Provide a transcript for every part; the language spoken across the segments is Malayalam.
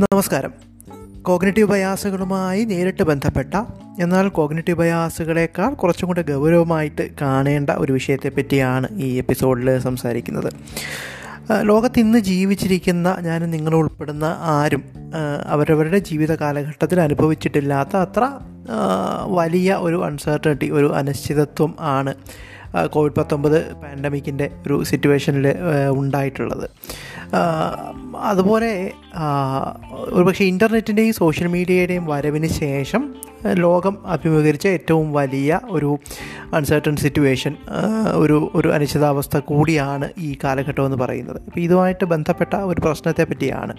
നമസ്കാരം. കോഗ്നറ്റീവ് ബയാസുകളുമായി നേരിട്ട് ബന്ധപ്പെട്ട എന്നാൽ കോഗ്നറ്റീവ് ബയാസുകളേക്കാൾ കുറച്ചും കൂടെ ഗൗരവമായിട്ട് കാണേണ്ട ഒരു വിഷയത്തെ പറ്റിയാണ് ഈ എപ്പിസോഡിൽ സംസാരിക്കുന്നത്. ലോകത്ത് ഇന്ന് ജീവിച്ചിരിക്കുന്ന ഞാനും നിങ്ങൾ ഉൾപ്പെടുന്ന ആരും അവരവരുടെ ജീവിത കാലഘട്ടത്തിൽ അനുഭവിച്ചിട്ടില്ലാത്ത അത്ര വലിയ ഒരു അൺസെർട്ടണിറ്റി ഒരു അനിശ്ചിതത്വം ആണ്. കോവിഡ് പത്തൊമ്പത് പാൻഡമിക്കിന്റെ ഒരു സിറ്റുവേഷനിൽ ഉണ്ടായിട്ടുള്ളത്. അതുപോലെ ഒരുപക്ഷെ ഇന്റർനെറ്റിന്റെയും സോഷ്യൽ മീഡിയയുടെയും വരവിന് ശേഷം ലോകം അഭിമുഖീകരിച്ച ഏറ്റവും വലിയ ഒരു അൺസർട്ടൺ സിറ്റുവേഷൻ ഒരു ഒരു അനിശ്ചിതാവസ്ഥ കൂടിയാണ് ഈ കാലഘട്ടം എന്ന് പറയുന്നത്. അപ്പോൾ ഇതുമായിട്ട് ബന്ധപ്പെട്ട ഒരു പ്രശ്നത്തെ പറ്റിയാണ്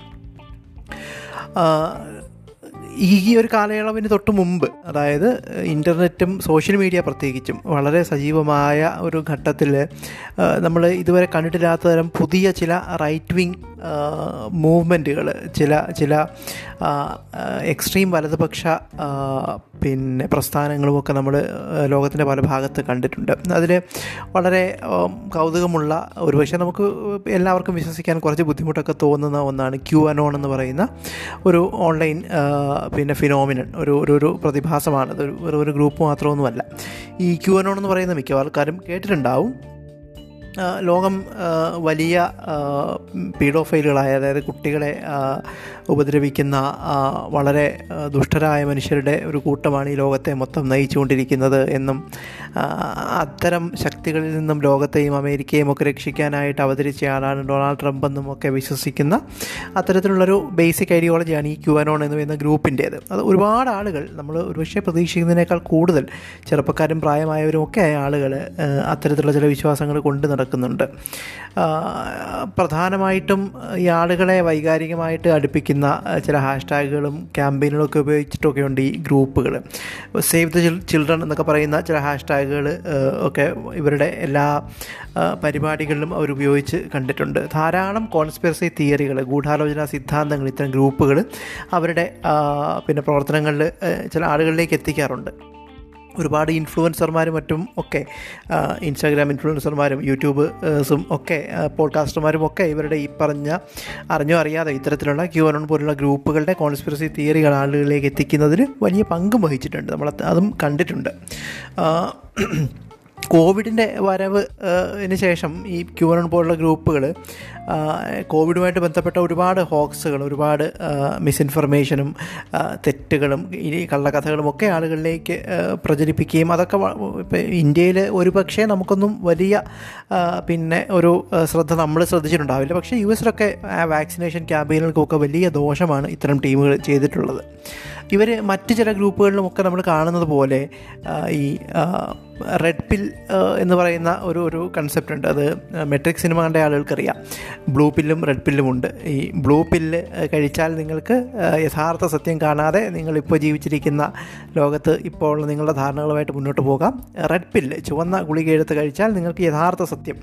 ഈ ഒരു കാലയളവിന് തൊട്ട് മുമ്പ് അതായത് ഇന്റർനെറ്റും സോഷ്യൽ മീഡിയ പ്രത്യേകിച്ചും വളരെ സജീവമായ ഒരു ഘട്ടത്തിൽ നമ്മൾ ഇതുവരെ കണ്ടിട്ടില്ലാത്ത തരം പുതിയ ചില റൈറ്റ് വിങ് മൂവ്മെന്റുകൾ ചില ചില എക്സ്ട്രീം വലതുപക്ഷ പിന്നെ പ്രസ്ഥാനങ്ങളുമൊക്കെ നമ്മൾ ലോകത്തിന്റെ പല ഭാഗത്ത് കണ്ടിട്ടുണ്ട്. അതിൽ വളരെ കൗതുകമുള്ള ഒരു ഒരുപക്ഷെ നമുക്ക് എല്ലാവർക്കും വിശ്വസിക്കാൻ കുറച്ച് ബുദ്ധിമുട്ടൊക്കെ തോന്നുന്ന ഒന്നാണ് ക്യു അനോൺ എന്ന് പറയുന്ന ഒരു ഓൺലൈൻ പിന്നെ ഫിനോമിനൻ ഒരു ഒരു ഒരു പ്രതിഭാസമാണ് അത് ഒരു ഒരു ഗ്രൂപ്പ് മാത്രമൊന്നുമല്ല. ഈ ക്യു അനോൺ എന്ന് പറയുന്ന മിക്ക ആൾക്കാരും കേട്ടിട്ടുണ്ടാവും. ലോകം വലിയ പീഡോഫൈലുകളായ അതായത് കുട്ടികളെ ഉപദ്രവിക്കുന്ന വളരെ ദുഷ്ടരായ മനുഷ്യരുടെ ഒരു കൂട്ടമാണ് ഈ ലോകത്തെ മൊത്തം നയിച്ചുകൊണ്ടിരിക്കുന്നത് എന്നും അത്തരം ശക്തികളിൽ നിന്നും ലോകത്തെയും അമേരിക്കയും ഒക്കെ രക്ഷിക്കാനായിട്ട് അവതരിച്ച ആളാണ് ഡൊണാൾഡ് ട്രംപ് എന്നും ഒക്കെ വിശ്വസിക്കുന്ന അത്തരത്തിലുള്ളൊരു ബേസിക് ഐഡിയോളജിയാണ് ഈ ക്യുവാനോൺ എന്ന് പറയുന്ന ഗ്രൂപ്പിന്റേത്. അത് ഒരുപാട് ആളുകൾ നമ്മൾ ഒരുപക്ഷെ പ്രതീക്ഷിക്കുന്നതിനേക്കാൾ കൂടുതൽ ചെറുപ്പക്കാരും പ്രായമായവരും ഒക്കെ ആളുകൾ അത്തരത്തിലുള്ള ചില വിശ്വാസങ്ങൾ കൊണ്ട് നടക്കുന്നുണ്ട്. പ്രധാനമായിട്ടും ഈ ആളുകളെ വൈകാരികമായിട്ട് അടുപ്പിക്കുന്ന ചില ഹാഷ്ടാഗുകളും ക്യാമ്പയിനുകളൊക്കെ ഉപയോഗിച്ചിട്ടൊക്കെയുണ്ട് ഈ ഗ്രൂപ്പുകൾ സേവ് ദ ചിൽഡ്രൻ എന്നൊക്കെ പറയുന്ന ചില ഹാഷ്ടാഗുകൾ ഒക്കെ ഇവരുടെ എല്ലാ പരിപാടികളിലും അവർ ഉപയോഗിച്ച് കണ്ടിട്ടുണ്ട്. ധാരാളം കോൺസ്പിറസി തിയറികൾ ഗൂഢാലോചന സിദ്ധാന്തങ്ങൾ ഇത്തരം ഗ്രൂപ്പുകൾ അവരുടെ പിന്നെ പ്രവർത്തനങ്ങളിൽ ചില ആളുകളിലേക്ക് എത്തിക്കാറുണ്ട്. ഒരുപാട് ഇൻഫ്ലുവൻസർമാരും മറ്റും ഒക്കെ ഇൻസ്റ്റാഗ്രാം ഇൻഫ്ലുവൻസർമാരും യൂട്യൂബേഴ്സും ഒക്കെ പോഡ്കാസ്റ്റർമാരും ഒക്കെ ഇവരുടെ ഈ പറഞ്ഞ അറിഞ്ഞോ അറിയാതെ ഇത്തരത്തിലുള്ള ക്യൂഅനോൺ പോലുള്ള ഗ്രൂപ്പുകളുടെ കോൺസ്പിറസി തിയറികൾ ആളുകളിലേക്ക് എത്തിക്കുന്നതിന് വലിയ പങ്കും വഹിച്ചിട്ടുണ്ട്. നമ്മൾ അതും കണ്ടിട്ടുണ്ട്. കോവിഡിന്റെ വരവ് ന് ശേഷം ഈ ക്യൂറൺ പോലുള്ള ഗ്രൂപ്പുകൾ കോവിഡുമായിട്ട് ബന്ധപ്പെട്ട ഒരുപാട് ഹോക്സുകൾ ഒരുപാട് മിസ്ഇൻഫർമേഷനും തെറ്റുകളും ഇനി കള്ളക്കഥകളും ഒക്കെ ആളുകളിലേക്ക് പ്രചരിപ്പിക്കുകയും അതൊക്കെ ഇപ്പം ഇന്ത്യയിൽ ഒരു പക്ഷേ നമുക്കൊന്നും വലിയ പിന്നെ ഒരു ശ്രദ്ധ നമ്മൾ ശ്രദ്ധിച്ചിട്ടുണ്ടാവില്ല. പക്ഷേ യു എസിലൊക്കെ വാക്സിനേഷൻ ക്യാമ്പയിനുകൾക്കൊക്കെ വലിയ ദോഷമാണ് ഇത്തരം ടീമുകൾ ചെയ്തിട്ടുള്ളത്. ഇവർ മറ്റ് ചില ഗ്രൂപ്പുകളിലുമൊക്കെ നമ്മൾ കാണുന്നത് പോലെ ഈ റെഡ് പിൽ എന്ന് പറയുന്ന ഒരു ഒരു കൺസെപ്റ്റ് ഉണ്ട്. അത് മെട്രിക് സിനിമ കണ്ട ആളുകൾക്കറിയാം. ബ്ലൂ പില്ലും റെഡ് പില്ലും ഉണ്ട്. ഈ ബ്ലൂ പില്ല് കഴിച്ചാൽ നിങ്ങൾക്ക് യഥാർത്ഥ സത്യം കാണാതെ നിങ്ങളിപ്പോൾ ജീവിച്ചിരിക്കുന്ന ലോകത്ത് ഇപ്പോൾ നിങ്ങളുടെ ധാരണകളുമായിട്ട് മുന്നോട്ട് പോകാം. റെഡ് പില്ല് ചുവന്ന ഗുളിക എടുത്ത് കഴിച്ചാൽ നിങ്ങൾക്ക് യഥാർത്ഥ സത്യം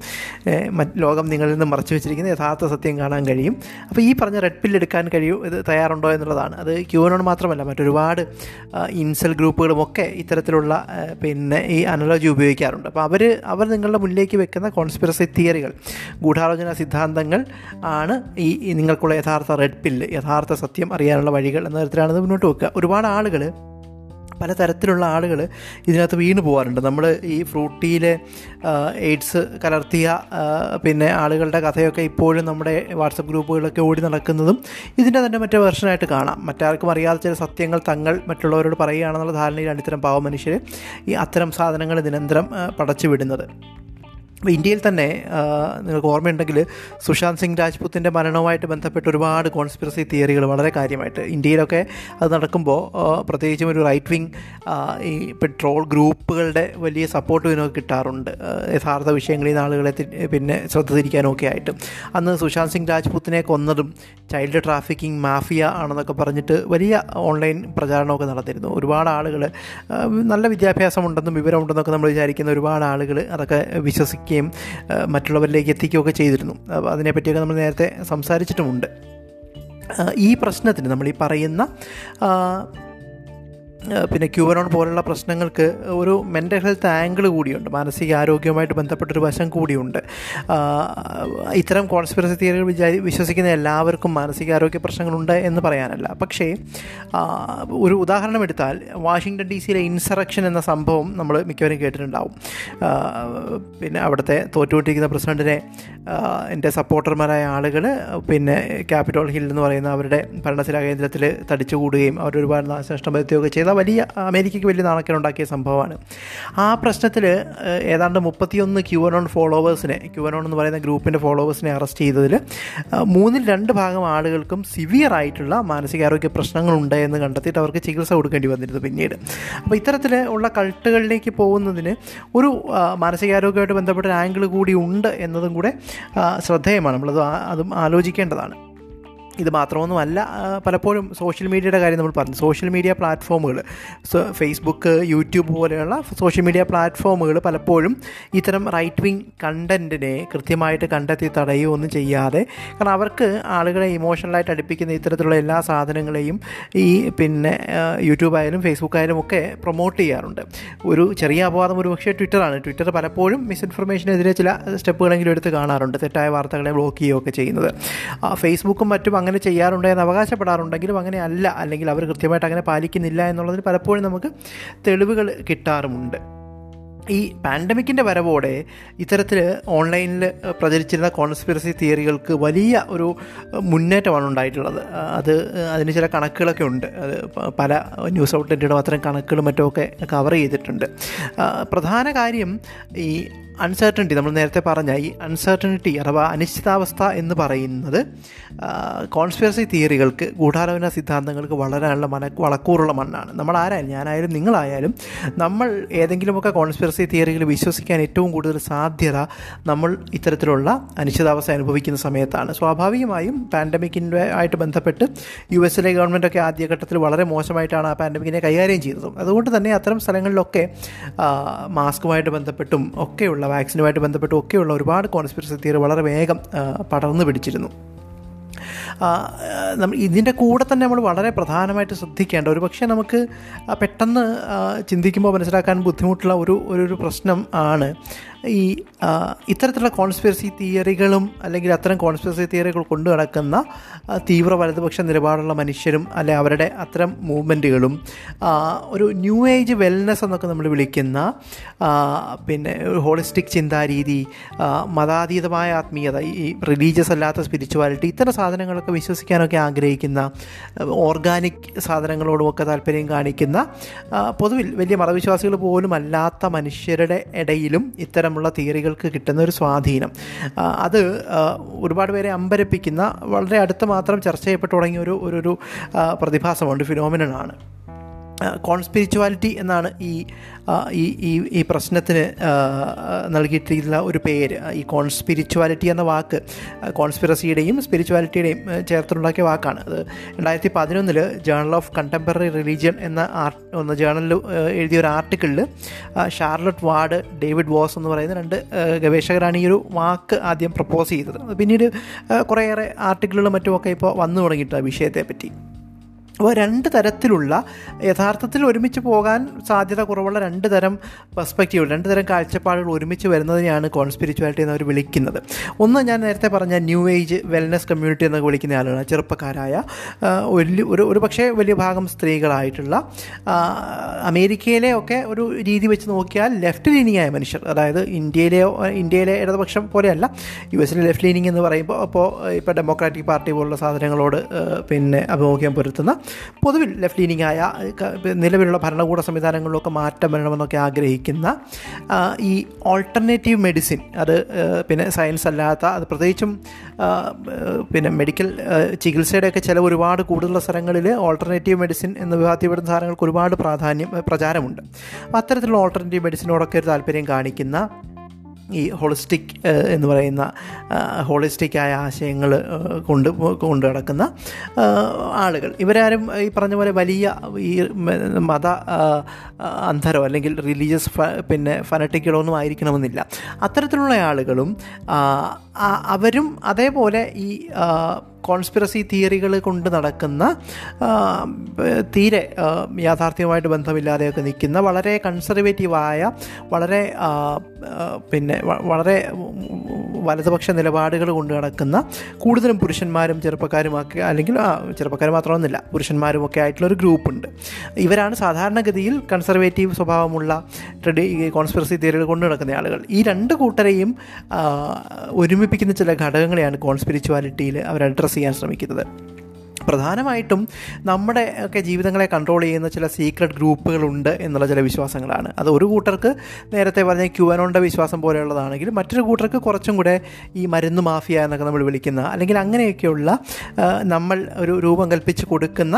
ലോകം നിങ്ങളിൽ നിന്ന് മറച്ചു വെച്ചിരിക്കുന്ന യഥാർത്ഥ സത്യം കാണാൻ കഴിയും. അപ്പോൾ ഈ പറഞ്ഞ റെഡ് പില്ല് എടുക്കാൻ കഴിയും ഇത് തയ്യാറുണ്ടോ എന്നുള്ളതാണ്. അത് ക്യൂനോട് മാത്രമല്ല മറ്റൊരുപാട് ഇൻസൽ ഗ്രൂപ്പുകളുമൊക്കെ ഇത്തരത്തിലുള്ള പിന്നെ ഈ അനലോജി ഉപയോഗിക്കാറുണ്ട്. അപ്പോൾ അവർ അവർ നിങ്ങളുടെ മുന്നിലേക്ക് വെക്കുന്ന കോൺസ്പിറസി തിയറികൾ ഗൂഢാലോചന സിദ്ധാന്തങ്ങൾ ആണ് ഈ നിങ്ങൾക്കുള്ള യഥാർത്ഥ റെഡ് പില്ല് യഥാർത്ഥ സത്യം അറിയാനുള്ള വഴികൾ എന്ന തരത്തിലാണ് ഇത് മുന്നോട്ട് വെക്കുക. ഒരുപാട് ആളുകൾ പലതരത്തിലുള്ള ആളുകൾ ഇതിനകത്ത് വീണ് പോകാറുണ്ട് നമ്മൾ ഈ ഫ്രൂട്ടിയിലെ എയ്ഡ്സ് കലർത്തിയ പിന്നെ ആളുകളുടെ കഥയൊക്കെ ഇപ്പോഴും നമ്മുടെ വാട്സപ്പ് ഗ്രൂപ്പുകളിലൊക്കെ ഓടി നടക്കുന്നതും ഇതിന്റെ തന്നെ മറ്റേ വെർഷനായിട്ട് കാണാം. മറ്റാർക്കും അറിയാതെ ചില സത്യങ്ങൾ തങ്ങൾ മറ്റുള്ളവരോട് പറയുകയാണെന്നുള്ള ധാരണയിലാണ് ഇത്തരം പാവ മനുഷ്യർ ഈ അത്തരം സാധനങ്ങൾ നിരന്തരം പടച്ചു വിടുന്നത് ഇന്ത്യയിൽ തന്നെ നിങ്ങൾക്ക് ഓർമ്മയുണ്ടെങ്കിൽ സുശാന്ത് സിംഗ് രാജ്പുത്തിന്റെ മരണവുമായിട്ട് ബന്ധപ്പെട്ട് ഒരുപാട് കോൺസ്പിറസി തിയറികൾ വളരെ കാര്യമായിട്ട് ഇന്ത്യയിലൊക്കെ അത് നടക്കുമ്പോൾ പ്രത്യേകിച്ചും ഒരു റൈറ്റ് വിങ് ഈ പെട്രോൾ ഗ്രൂപ്പുകളുടെ വലിയ സപ്പോർട്ട് ഇതിനൊക്കെ കിട്ടാറുണ്ട്. യഥാർത്ഥ വിഷയങ്ങളിൽ ആളുകളെ പിന്നെ ശ്രദ്ധ തിരിക്കാനൊക്കെ ആയിട്ട്. അന്ന് സുശാന്ത് സിംഗ് രാജ്പുത്തിനെ കൊന്നതും ചൈൽഡ് ട്രാഫിക്കിംഗ് മാഫിയ ആണെന്നൊക്കെ പറഞ്ഞിട്ട് വലിയ ഓൺലൈൻ പ്രചാരണമൊക്കെ നടത്തിയിരുന്നു ഒരുപാട് ആളുകൾ നല്ല വിദ്യാഭ്യാസമുണ്ടെന്നും വിവരമുണ്ടെന്നൊക്കെ നമ്മൾ വിചാരിക്കുന്ന ഒരുപാട് ആളുകൾ അതൊക്കെ വിശ്വസിക്കുകയും ആ, മറ്റുള്ളവരിലേക്ക് എത്തിക്കുകയൊക്കെ ചെയ്തിരുന്നു. അപ്പോൾ അതിനെപ്പറ്റിയൊക്കെ നമ്മൾ നേരത്തെ സംസാരിച്ചിട്ടുമുണ്ട്. ഈ പ്രശ്നത്തിന് നമ്മൾ ഈ പറയുന്ന പിന്നെ ക്യൂബനോൺ പോലുള്ള പ്രശ്നങ്ങൾക്ക് ഒരു മെന്റൽ ഹെൽത്ത് ആംഗിൾ കൂടിയുണ്ട്. മാനസിക മാനസികാരോഗ്യവുമായിട്ട് ബന്ധപ്പെട്ടൊരു വശം കൂടിയുണ്ട്. ഇത്തരം കോൺസ്പിറസി തിയറികൾ വിചാരി വിശ്വസിക്കുന്ന എല്ലാവർക്കും മാനസികാരോഗ്യ പ്രശ്നങ്ങളുണ്ട് എന്ന് പറയാനല്ല. പക്ഷേ ഒരു ഉദാഹരണം എടുത്താൽ വാഷിങ്ടൺ ഡി സിയിലെ ഇൻസറക്ഷൻ എന്ന സംഭവം നമ്മൾ മിക്കവരും കേട്ടിട്ടുണ്ടാവും. പിന്നെ അവിടുത്തെ തോറ്റുകൊണ്ടിരിക്കുന്ന പ്രസിഡന്റിനെ എന്റെ സപ്പോർട്ടർമാരായ ആളുകൾ പിന്നെ ക്യാപിറ്റോൾ ഹിൽ എന്ന് പറയുന്ന അവരുടെ ഭരണശില കേന്ദ്രത്തിൽ തടിച്ചുകൂടുകയും അവർ ഒരുപാട് നാശനഷ്ടം വരുത്തുകയൊക്കെ ചെയ്ത വലിയ അമേരിക്കയ്ക്ക് വലിയ നാണക്കേടുണ്ടാക്കിയ സംഭവമാണ്. ആ പ്രശ്നത്തിൽ ഏതാണ്ട് മുപ്പത്തിയൊന്ന് ക്യൂവനോൺ ഫോളോവേഴ്സിനെ ക്യൂവനോൺ എന്ന് പറയുന്ന ഗ്രൂപ്പിന്റെ ഫോളോവേഴ്സിനെ അറസ്റ്റ് ചെയ്തതിൽ മൂന്നിൽ രണ്ട് ഭാഗം ആളുകൾക്കും സിവിയർ ആയിട്ടുള്ള മാനസികാരോഗ്യ പ്രശ്നങ്ങളുണ്ട് എന്ന് കണ്ടെത്തിയിട്ട് അവർക്ക് ചികിത്സ കൊടുക്കേണ്ടി വന്നിരുന്നു പിന്നീട്. അപ്പോൾ ഇത്തരത്തിൽ ഉള്ള കൾട്ടുകളിലേക്ക് പോകുന്നതിന് ഒരു മാനസികാരോഗ്യമായിട്ട് ബന്ധപ്പെട്ട ആംഗിൾ കൂടി ഉണ്ട് എന്നതും കൂടെ ശ്രദ്ധേയമാണ്. നമ്മളത് അതും ആലോചിക്കേണ്ടതാണ്. ഇത് മാത്രമൊന്നുമല്ല പലപ്പോഴും സോഷ്യൽ മീഡിയയുടെ കാര്യം നമ്മൾ പറഞ്ഞു. സോഷ്യൽ മീഡിയ പ്ലാറ്റ്ഫോമുകൾ ഫേസ്ബുക്ക് യൂട്യൂബ് പോലെയുള്ള സോഷ്യൽ മീഡിയ പ്ലാറ്റ്ഫോമുകൾ പലപ്പോഴും ഇത്തരം റൈറ്റ് വിങ് കണ്ടന്റിനെ കൃത്യമായിട്ട് കണ്ടെത്തി തടയുകയൊന്നും ചെയ്യാതെ കാരണം അവർക്ക് ആളുകളെ ഇമോഷണലായിട്ട് അടുപ്പിക്കുന്ന ഇത്തരത്തിലുള്ള എല്ലാ സാധനങ്ങളെയും ഈ പിന്നെ യൂട്യൂബ് ആയാലും ഫേസ്ബുക്ക് ആയാലും ഒക്കെ പ്രൊമോട്ട് ചെയ്യാറുണ്ട്. ഒരു ചെറിയ അപവാദം ഒരു പക്ഷേ ട്വിറ്ററാണ് ട്വിറ്റർ പലപ്പോഴും മിസ്ഇൻഫർമേഷനെതിരെ ചില സ്റ്റെപ്പുകളെങ്കിലും എടുത്ത് കാണാറുണ്ട്. തെറ്റായ വാർത്തകളെ ബ്ലോക്ക് ചെയ്യുകയൊക്കെ ചെയ്യുന്നത്. ഫേസ്ബുക്കും മറ്റും അങ്ങനെ ചെയ്യാറുണ്ട് എന്ന് അവകാശപ്പെടാറുണ്ടെങ്കിലും അങ്ങനെ അല്ല. അല്ലെങ്കിൽ അവർ കൃത്യമായിട്ട് അങ്ങനെ പാലിക്കുന്നില്ല എന്നുള്ളതിന് പലപ്പോഴും നമുക്ക് തെളിവുകൾ കിട്ടാറുമുണ്ട്. ഈ പാൻഡമിക്കിന്റെ വരവോടെ ഇത്തരത്തിൽ ഓൺലൈനിൽ പ്രചരിച്ചിരുന്ന കോൺസ്പിറസി തിയറികൾക്ക് വലിയ ഒരു മുന്നേറ്റമാണ് ഉണ്ടായിട്ടുള്ളത്. അത് അതിന് ചില കണക്കുകളൊക്കെ ഉണ്ട്. അത് പല ന്യൂസ് ഔട്ട്ലെറ്റുകളും അത്തരം കണക്കുകളും മറ്റുമൊക്കെ കവർ ചെയ്തിട്ടുണ്ട്. പ്രധാന കാര്യം ഈ അൺസർട്ടനിറ്റി നമ്മൾ നേരത്തെ പറഞ്ഞ ഈ അൺസർട്ടനിറ്റി അഥവാ അനിശ്ചിതാവസ്ഥ എന്ന് പറയുന്നത് കോൺസ്പിറസി തിയറികൾക്ക് ഗൂഢാലോചന സിദ്ധാന്തങ്ങൾക്ക് വളരാനുള്ള മന വളക്കൂറുള്ള മണ്ണാണ്. നമ്മൾ ആരായാലും ഞാനായാലും നിങ്ങളായാലും നമ്മൾ ഏതെങ്കിലുമൊക്കെ കോൺസ്പിറസി തിയറികൾ വിശ്വസിക്കാൻ ഏറ്റവും കൂടുതൽ സാധ്യത നമ്മൾ ഇത്തരത്തിലുള്ള അനിശ്ചിതാവസ്ഥ അനുഭവിക്കുന്ന സമയത്താണ്. സ്വാഭാവികമായും പാൻഡമിക്കിന്റെ ആയിട്ട് ബന്ധപ്പെട്ട് യു എസിലെ ഗവൺമെന്റൊക്കെ ആദ്യഘട്ടത്തിൽ വളരെ മോശമായിട്ടാണ് ആ പാൻഡമിക്കിനെ കൈകാര്യം ചെയ്തത്. അതുകൊണ്ട് തന്നെ അത്തരം സ്ഥലങ്ങളിലൊക്കെ മാസ്കുമായിട്ട് ബന്ധപ്പെട്ടും ഒക്കെയുള്ള വാക്സിനുമായിട്ട് ബന്ധപ്പെട്ടും ഒക്കെയുള്ള ഒരുപാട് കോൺസ്പിറസി തിയറി വളരെ വേഗം പടർന്നു പിടിച്ചിരുന്നു. ഇതിന്റെ കൂടെ തന്നെ നമ്മൾ വളരെ പ്രധാനമായിട്ട് ശ്രദ്ധിക്കേണ്ട. ഒരു പക്ഷേ നമുക്ക് പെട്ടെന്ന് ചിന്തിക്കുമ്പോൾ മനസ്സിലാക്കാൻ ബുദ്ധിമുട്ടുള്ള ഒരു ഒരു പ്രശ്നം ആണ്. ഈ ഇത്തരത്തിലുള്ള കോൺസ്പിറസി തിയറികളും അല്ലെങ്കിൽ അത്തരം കോൺസ്പിറസി തിയറികൾ കൊണ്ടു നടക്കുന്ന തീവ്ര വലതുപക്ഷ നിലപാടുള്ള മനുഷ്യരും അല്ലെ അവരുടെ അത്തരം മൂവ്മെന്റുകളും ഒരു ന്യൂ ഏജ് വെൽനെസ് എന്നൊക്കെ നമ്മൾ വിളിക്കുന്ന പിന്നെ ഹോളിസ്റ്റിക് ചിന്താരീതി മതാതീതമായ ആത്മീയത ഈ റിലീജിയസ് അല്ലാത്ത സ്പിരിച്വാലിറ്റി ഇത്തരം സാധനങ്ങളൊക്കെ വിശ്വസിക്കാനൊക്കെ ആഗ്രഹിക്കുന്ന ഓർഗാനിക് സാധനങ്ങളോടുമൊക്കെ താല്പര്യം കാണിക്കുന്ന പൊതുവിൽ വലിയ മതവിശ്വാസികൾ പോലും അല്ലാത്ത മനുഷ്യരുടെ ഇടയിലും ഇത്തരം ഇത്തരമുള്ള തിയറികൾക്ക് കിട്ടുന്ന ഒരു സ്വാധീനം. അത് ഒരുപാട് പേരെ അമ്പരപ്പിക്കുന്ന വളരെ അടുത്ത് മാത്രം ചർച്ച ചെയ്യപ്പെട്ടു തുടങ്ങിയ ഒരു ഒരു പ്രതിഭാസമുണ്ട് ഫിനോമിനാണ് കോൺസ്പിരിച്വാലിറ്റി എന്നാണ് ഈ ഈ ഈ പ്രശ്നത്തിന് നൽകിയിട്ടുള്ള ഒരു പേര്. ഈ കോൺസ്പിരിച്വാലിറ്റി എന്ന വാക്ക് കോൺസ്പിറസിയുടെയും സ്പിരിച്വാലിറ്റിയുടെയും ചേർത്തുണ്ടാക്കിയ വാക്കാണ്. അത് രണ്ടായിരത്തി പതിനൊന്നിൽ ജേണൽ ഓഫ് കണ്ടംപററി റിലീജിയൻ എന്ന ആർട്ട് എന്ന ജേണലിൽ എഴുതിയ ഒരു ആർട്ടിക്കിളിൽ ഷാർലറ്റ് വാർഡ് ഡേവിഡ് വോസ് എന്ന് പറയുന്ന രണ്ട് ഗവേഷകരാണ് ഈ ഒരു വാക്ക് ആദ്യം പ്രപ്പോസ് ചെയ്തത്. പിന്നീട് കുറേയേറെ ആർട്ടിക്കിളുകളും മറ്റുമൊക്കെ ഇപ്പോൾ വന്നു തുടങ്ങിയിട്ടുണ്ട് വിഷയത്തെ പറ്റി അപ്പോൾ രണ്ട് തരത്തിലുള്ള യഥാർത്ഥത്തിൽ ഒരുമിച്ച് പോകാൻ സാധ്യത കുറവുള്ള രണ്ട് തരം പെർസ്പെക്റ്റീവ് രണ്ട് തരം കാഴ്ചപ്പാടുകൾ ഒരുമിച്ച് വരുന്നതിനെയാണ് കോൺസ്പിരിച്വാലിറ്റി എന്നവർ വിളിക്കുന്നത്. ഒന്ന് ഞാൻ നേരത്തെ പറഞ്ഞ ന്യൂ ഏജ് വെൽനസ് കമ്മ്യൂണിറ്റി എന്നൊക്കെ വിളിക്കുന്ന ആളുകളാണ്. ചെറുപ്പക്കാരായ വലിയ ഒരു ഒരു പക്ഷേ വലിയ ഭാഗം സ്ത്രീകളായിട്ടുള്ള അമേരിക്കയിലെ ഒക്കെ ഒരു രീതി വെച്ച് നോക്കിയാൽ ലെഫ്റ്റ് ലീനിങ് ആയ മനുഷ്യർ. അതായത് ഇന്ത്യയിലെ ഇന്ത്യയിലെ ഇടതുപക്ഷം പോലെയല്ല യു എസിലെ ലെഫ്റ്റ് ലീനിങ് എന്ന് പറയുമ്പോൾ അപ്പോൾ ഇപ്പോൾ ഡെമോക്രാറ്റിക് പാർട്ടി പോലുള്ള സാധനങ്ങളോട് പിന്നെ അഭിമുഖ്യം പുലർത്തുന്ന പൊതുവിൽ ലെഫ്റ്റ് ലീനിങ് ആയ നിലവിലുള്ള ഭരണകൂട സംവിധാനങ്ങളിലൊക്കെ മാറ്റം വരണമെന്നൊക്കെ ആഗ്രഹിക്കുന്ന ഈ ഓൾട്ടർനേറ്റീവ് മെഡിസിൻ അത് പിന്നെ സയൻസ് അല്ലാത്ത അത് പ്രത്യേകിച്ചും പിന്നെ മെഡിക്കൽ ചികിത്സയുടെയൊക്കെ ചിലവ് ഒരുപാട് കൂടുതലുള്ള സ്ഥലങ്ങളിൽ ഓൾട്ടർനേറ്റീവ് മെഡിസിൻ എന്ന് വിഭാഗത്തിൽപ്പെടുന്ന സാധനങ്ങൾക്ക് ഒരുപാട് പ്രാധാന്യം പ്രചാരമുണ്ട്. അപ്പോൾ അത്തരത്തിലുള്ള ഓൾട്ടർനേറ്റീവ് മെഡിസിനോടൊക്കെ ഒരു താല്പര്യം കാണിക്കുന്ന ഈ ഹോളിസ്റ്റിക് എന്ന് പറയുന്ന ഹോളിസ്റ്റിക് ആയ ആശയങ്ങൾ കൊണ്ട് കൊണ്ട് നടക്കുന്ന ആളുകൾ. ഇവരാരും ഈ പറഞ്ഞ പോലെ വലിയ ഈ മത അന്ധരോ അല്ലെങ്കിൽ റിലീജിയസ് പിന്നെ ഫനറ്റിക്കുകളോ ഒന്നും ആയിരിക്കണമെന്നില്ല. അത്തരത്തിലുള്ള ആളുകളും അവരും അതേപോലെ ഈ കോൺസ്പിറസി തിയറികൾ കൊണ്ട് നടക്കുന്ന തീരെ യാഥാർത്ഥ്യവുമായിട്ട് ബന്ധമില്ലാതെയൊക്കെ നിൽക്കുന്ന വളരെ കൺസർവേറ്റീവായ വളരെ പിന്നെ വളരെ വലതുപക്ഷ നിലപാടുകൾ കൊണ്ട് നടക്കുന്ന കൂടുതലും പുരുഷന്മാരും ചെറുപ്പക്കാരുമൊക്കെ അല്ലെങ്കിൽ ചെറുപ്പക്കാർ മാത്രമൊന്നുമില്ല പുരുഷന്മാരുമൊക്കെ ഒരു ഗ്രൂപ്പുണ്ട്. ഇവരാണ് സാധാരണഗതിയിൽ കൺസർവേറ്റീവ് സ്വഭാവമുള്ള ട്രഡി കോൺസ്പിറസി തിയറികൾ കൊണ്ട് നടക്കുന്ന ആളുകൾ. ഈ രണ്ട് കൂട്ടരെയും ഒരുമിപ്പിക്കുന്ന ചില ഘടകങ്ങളെയാണ് കോൺസ്പിരിച്വാലിറ്റിയിൽ അവർ അഡ്രസ്സ് ചെയ്യാൻ ശ്രമിക്കുന്നത്. പ്രധാനമായിട്ടും നമ്മുടെ ഒക്കെ ജീവിതങ്ങളെ കൺട്രോൾ ചെയ്യുന്ന ചില സീക്രട്ട് ഗ്രൂപ്പുകളുണ്ട് എന്നുള്ള ചില വിശ്വാസങ്ങളാണ്. അത് ഒരു കൂട്ടർക്ക് നേരത്തെ പറഞ്ഞ ക്യുവനോണ്ട വിശ്വാസം പോലെയുള്ളതാണെങ്കിൽ മറ്റൊരു കൂട്ടർക്ക് കുറച്ചും കൂടെ ഈ മരുന്ന് മാഫിയ എന്നൊക്കെ നമ്മൾ വിളിക്കുന്ന അല്ലെങ്കിൽ അങ്ങനെയൊക്കെയുള്ള നമ്മൾ ഒരു രൂപം കൽപ്പിച്ച് കൊടുക്കുന്ന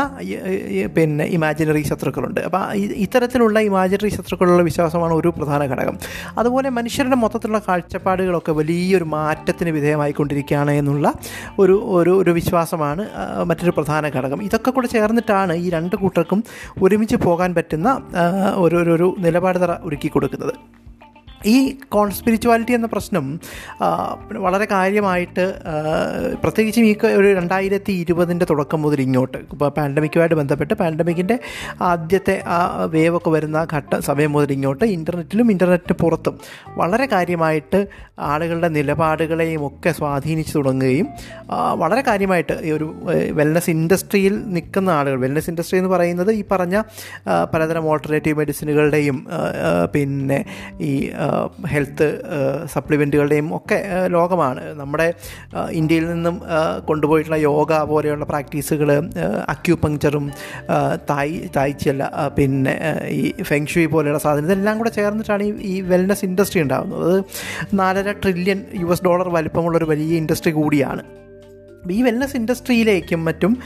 പിന്നെ ഇമാജിനറി ശത്രുക്കളുണ്ട്. അപ്പോൾ ഇത്തരത്തിലുള്ള ഇമാജിനറി ശത്രുക്കളുള്ള വിശ്വാസമാണ് ഒരു പ്രധാന ഘടകം. അതുപോലെ മനുഷ്യരുടെ മൊത്തത്തിലുള്ള കാഴ്ചപ്പാടുകളൊക്കെ വലിയൊരു മാറ്റത്തിന് വിധേയമായിക്കൊണ്ടിരിക്കുകയാണ് എന്നുള്ള ഒരു ഒരു ഒരു വിശ്വാസമാണ് മറ്റൊരു പ്രധാന ഘടകം. ഇതൊക്കെ കൂടെ ചേർന്നിട്ടാണ് ഈ രണ്ട് കൂട്ടർക്കും ഒരുമിച്ച് പോകാൻ പറ്റുന്ന ഒരു ഒരു നിലപാട് തറ ഒരുക്കി കൊടുക്കുന്നത്. ഈ കോൺസ്പിരിച്വാലിറ്റി എന്ന പ്രശ്നം വളരെ കാര്യമായിട്ട് പ്രത്യേകിച്ചും ഈ ഒരു രണ്ടായിരത്തി ഇരുപതിന്റെ തുടക്കം മുതൽ ഇങ്ങോട്ട് ഇപ്പോൾ പാൻഡമിക്കുമായിട്ട് ബന്ധപ്പെട്ട് പാൻഡമിക്കിന്റെ ആദ്യത്തെ ആ വേവൊക്കെ വരുന്ന ഘട്ട സമയം മുതൽ ഇങ്ങോട്ട് ഇന്റർനെറ്റിലും ഇന്റർനെറ്റിന് പുറത്തും വളരെ കാര്യമായിട്ട് ആളുകളുടെ നിലപാടുകളെയും ഒക്കെ സ്വാധീനിച്ചു തുടങ്ങുകയും വളരെ കാര്യമായിട്ട് ഈ ഒരു വെൽനസ് ഇൻഡസ്ട്രിയിൽ നിൽക്കുന്ന ആളുകൾ വെൽനസ് ഇൻഡസ്ട്രി എന്ന് പറയുന്നത് ഈ പറഞ്ഞ പലതരം ഓൾട്ടർനേറ്റീവ് മെഡിസിനുകളുടെയും പിന്നെ ഈ ഹെൽത്ത് സപ്ലിമെന്റുകളുടെയും ഒക്കെ ലോകമാണ്. നമ്മുടെ ഇന്ത്യയിൽ നിന്നും കൊണ്ടുപോയിട്ടുള്ള യോഗ പോലെയുള്ള പ്രാക്ടീസുകൾ അക്യൂപങ്ചറും തായ് തായ്ച്ചല്ല പിന്നെ ഈ ഫെങ്ഷുയി പോലെയുള്ള സാധനം ഇതെല്ലാം കൂടെ ചേർന്നിട്ടാണ് ഈ ഈ വെൽനസ് ഇൻഡസ്ട്രി ഉണ്ടാകുന്നത് അത് നാലര ട്രില്യൺ യു എസ് ഡോളർ വലിപ്പമുള്ള ഒരു വലിയ ഇൻഡസ്ട്രി കൂടിയാണ്. ഈ വെൽനസ് ഇൻഡസ്ട്രിയിലേക്കും മറ്റും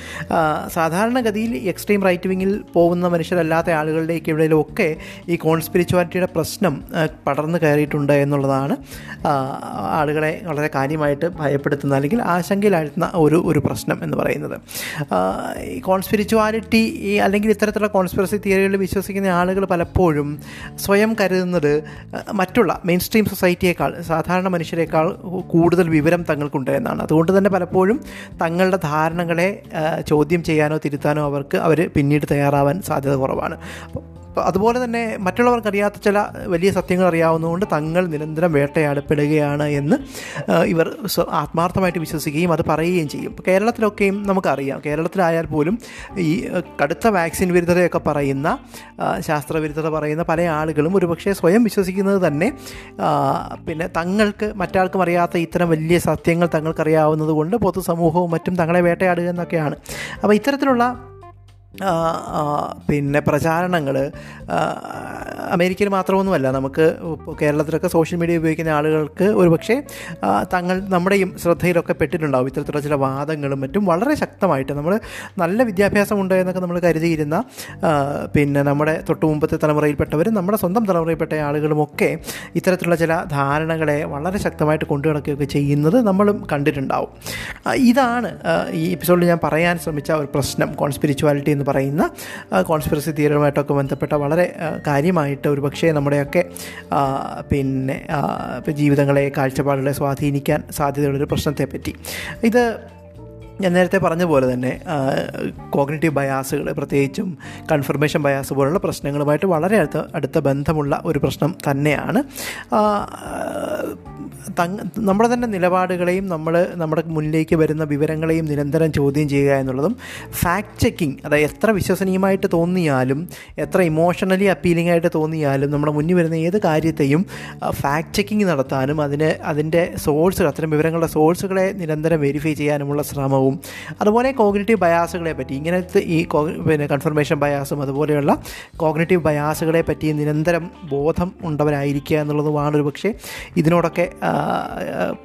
സാധാരണഗതിയിൽ എക്സ്ട്രീം റൈറ്റ് വിങ്ങിൽ പോകുന്ന മനുഷ്യരല്ലാത്ത ആളുകളുടെയൊക്കെ ഒക്കെ ഈ കോൺസ്പിരിച്വാലിറ്റിയുടെ പ്രശ്നം പടർന്നു കയറിയിട്ടുണ്ട് എന്നുള്ളതാണ് ആളുകളെ വളരെ കാര്യമായിട്ട് ഭയപ്പെടുത്തുന്ന അല്ലെങ്കിൽ ആശങ്കയിലാഴ്ത്തുന്ന ഒരു ഒരു പ്രശ്നം എന്ന് പറയുന്നത്. ഈ കോൺസ്പിരിച്വാലിറ്റി ഈ അല്ലെങ്കിൽ ഇത്തരത്തിലുള്ള കോൺസ്പിറസി തിയറികളിൽ വിശ്വസിക്കുന്ന ആളുകൾ പലപ്പോഴും സ്വയം കരുതുന്നത് മറ്റുള്ള മെയിൻ സ്ട്രീം സൊസൈറ്റിയേക്കാൾ സാധാരണ മനുഷ്യരെക്കാൾ കൂടുതൽ വിവരം തങ്ങൾക്കുണ്ട് എന്നാണ്. അതുകൊണ്ട് തന്നെ പലപ്പോഴും തങ്ങളുടെ ധാരണകളെ ചോദ്യം ചെയ്യാനോ തിരുത്താനോ അവർക്ക് അവർ പിന്നീട് തയ്യാറാവാൻ സാധ്യത കുറവാണ്. അതുപോലെ തന്നെ മറ്റുള്ളവർക്കറിയാത്ത ചില വലിയ സത്യങ്ങൾ അറിയാവുന്നതുകൊണ്ട് തങ്ങൾ നിരന്തരം വേട്ടയാടപ്പെടുകയാണ് എന്ന് ഇവർ ആത്മാർത്ഥമായിട്ട് വിശ്വസിക്കുകയും അത് പറയുകയും ചെയ്യും. കേരളത്തിലൊക്കെയും നമുക്കറിയാം. കേരളത്തിലായാൽ പോലും ഈ കടുത്ത വാക്സിൻ വിരുദ്ധതയൊക്കെ പറയുന്ന ശാസ്ത്രവിരുദ്ധത പറയുന്ന പല ആളുകളും ഒരുപക്ഷെ സ്വയം വിശ്വസിക്കുന്നത് തന്നെ പിന്നെ തങ്ങൾക്ക് മറ്റാൾക്കും അറിയാത്ത ഇത്തരം വലിയ സത്യങ്ങൾ തങ്ങൾക്കറിയാവുന്നത് കൊണ്ട് പൊതുസമൂഹവും മറ്റും തങ്ങളെ വേട്ടയാടുക എന്നൊക്കെയാണ്. അപ്പോൾ ഇത്തരത്തിലുള്ള പിന്നെ പ്രചാരണങ്ങൾ അമേരിക്കയിൽ മാത്രമൊന്നുമല്ല നമുക്ക് കേരളത്തിലൊക്കെ സോഷ്യൽ മീഡിയ ഉപയോഗിക്കുന്ന ആളുകൾക്ക് ഒരുപക്ഷെ തങ്ങൾ നമ്മുടെയും ശ്രദ്ധയിലൊക്കെ പെട്ടിട്ടുണ്ടാവും. ഇത്തരത്തിലുള്ള ചില വാദങ്ങളും മറ്റും വളരെ ശക്തമായിട്ട് നമ്മൾ നല്ല വിദ്യാഭ്യാസമുണ്ട് എന്നൊക്കെ നമ്മൾ കരുതിയിരുന്ന പിന്നെ നമ്മുടെ തൊട്ട് മുമ്പത്തെ തലമുറയിൽപ്പെട്ടവരും നമ്മുടെ സ്വന്തം തലമുറയിൽപ്പെട്ട ആളുകളുമൊക്കെ ഇത്തരത്തിലുള്ള ചില ധാരണകളെ വളരെ ശക്തമായിട്ട് കൊണ്ടുനടക്കുകയൊക്കെ ചെയ്യുന്നത് നമ്മളും കണ്ടിട്ടുണ്ടാവും. ഇതാണ് ഈ എപ്പിസോഡിൽ ഞാൻ പറയാൻ ശ്രമിച്ച ഒരു പ്രശ്നം കോൺസ്പിരിച്വാലിറ്റി എന്ന് പറയുന്ന കോൺസ്പിറസി തിയറിയുമായിട്ടൊക്കെ ബന്ധപ്പെട്ട വളരെ കാര്യമായിട്ട് ഒരു പക്ഷേ നമ്മുടെയൊക്കെ പിന്നെ ജീവിതങ്ങളെ കാഴ്ചപ്പാടുകളെ സ്വാധീനിക്കാൻ സാധ്യതയുള്ളൊരു പ്രശ്നത്തെപ്പറ്റി. ഇത് ഞാൻ നേരത്തെ പറഞ്ഞ പോലെ തന്നെ കോഗ്നേറ്റീവ് ബയാസുകൾ പ്രത്യേകിച്ചും കൺഫർമേഷൻ ബയാസ് പോലുള്ള പ്രശ്നങ്ങളുമായിട്ട് വളരെ അടുത്ത അടുത്ത ബന്ധമുള്ള ഒരു പ്രശ്നം തന്നെയാണ്. നമ്മുടെ തന്നെ നിലപാടുകളെയും നമ്മൾ നമ്മുടെ മുന്നിലേക്ക് വരുന്ന വിവരങ്ങളെയും നിരന്തരം ചോദ്യം ചെയ്യുക എന്നുള്ളതും ഫാക്ട് ചെക്കിംഗ് അതായത് എത്ര വിശ്വസനീയമായിട്ട് തോന്നിയാലും എത്ര ഇമോഷണലി അപ്പീലിംഗ് ആയിട്ട് തോന്നിയാലും നമ്മുടെ മുന്നിൽ വരുന്ന ഏത് കാര്യത്തെയും ഫാക്ട് ചെക്കിംഗ് നടത്താനും അതിന് അതിന്റെ സോഴ്സുകൾ അത്തരം വിവരങ്ങളുടെ സോഴ്സുകളെ നിരന്തരം വെരിഫൈ ചെയ്യാനുമുള്ള ശ്രമവും അതുപോലെ കോഗ്നേറ്റീവ് ബയാസുകളെ പറ്റി ഇങ്ങനത്തെ ഈ പിന്നെ കൺഫർമേഷൻ ബയാസും അതുപോലെയുള്ള കോഗ്നേറ്റീവ് ബയാസുകളെ പറ്റി നിരന്തരം ബോധം ഉണ്ടവരായിരിക്കുക എന്നുള്ളതുമാണ് ഒരു പക്ഷേ ഇതിനോടൊക്കെ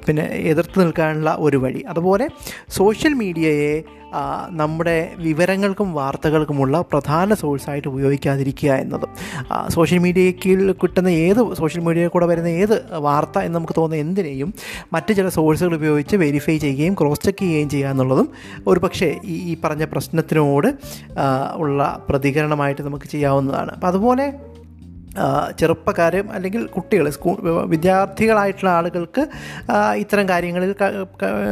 പിന്നെ എതിർത്ത് നിൽക്കാനുള്ള ഒരു വഴി. അതുപോലെ സോഷ്യൽ മീഡിയയെ നമ്മുടെ വിവരങ്ങൾക്കും വാർത്തകൾക്കുമുള്ള പ്രധാന സോഴ്സായിട്ട് ഉപയോഗിക്കാതിരിക്കുക എന്നതും. സോഷ്യൽ മീഡിയയ്ക്ക് കിട്ടുന്ന ഏത് സോഷ്യൽ മീഡിയയിൽ കൂടെ വരുന്ന ഏത് വാർത്ത എന്ന് നമുക്ക് തോന്നുന്ന എന്തിനേയും മറ്റ് ചില സോഴ്സുകൾ ഉപയോഗിച്ച് വെരിഫൈ ചെയ്യുകയും ക്രോസ് ചെക്ക് ചെയ്യുകയും ചെയ്യുക എന്നുള്ളതും ഒരു പക്ഷേ ഈ ഈ പറഞ്ഞ പ്രശ്നത്തിനോട് ഉള്ള പ്രതികരണമായിട്ട് നമുക്ക് ചെയ്യാവുന്നതാണ്. അപ്പോൾ അതുപോലെ ചെറുപ്പക്കാരും അല്ലെങ്കിൽ കുട്ടികൾ സ്കൂൾ വിദ്യാർത്ഥികളായിട്ടുള്ള ആളുകൾക്ക് ഇത്തരം കാര്യങ്ങളിൽ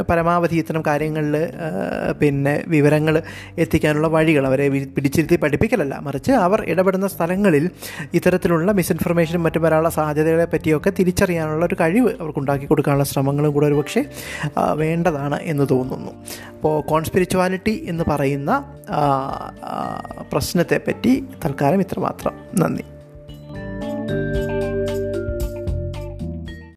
പരമാവധി ഇത്തരം കാര്യങ്ങളിൽ പിന്നെ വിവരങ്ങൾ എത്തിക്കാനുള്ള വഴികൾ അവരെ പിടിച്ചിരുത്തി പഠിപ്പിക്കലല്ല. മറിച്ച് അവർ ഇടപെടുന്ന സ്ഥലങ്ങളിൽ ഇത്തരത്തിലുള്ള മിസ്ഇൻഫർമേഷനും മറ്റും വരാനുള്ള സാധ്യതകളെ പറ്റിയൊക്കെ തിരിച്ചറിയാനുള്ള ഒരു കഴിവ് അവർക്ക് ഉണ്ടാക്കി കൊടുക്കാനുള്ള ശ്രമങ്ങളും കൂടെ ഒരു പക്ഷേ വേണ്ടതാണ് എന്ന് തോന്നുന്നു. അപ്പോൾ കോൺസ്പിരിച്വാലിറ്റി എന്ന് പറയുന്ന പ്രശ്നത്തെപ്പറ്റി തൽക്കാലം ഇത്രമാത്രം. നന്ദി. Bye.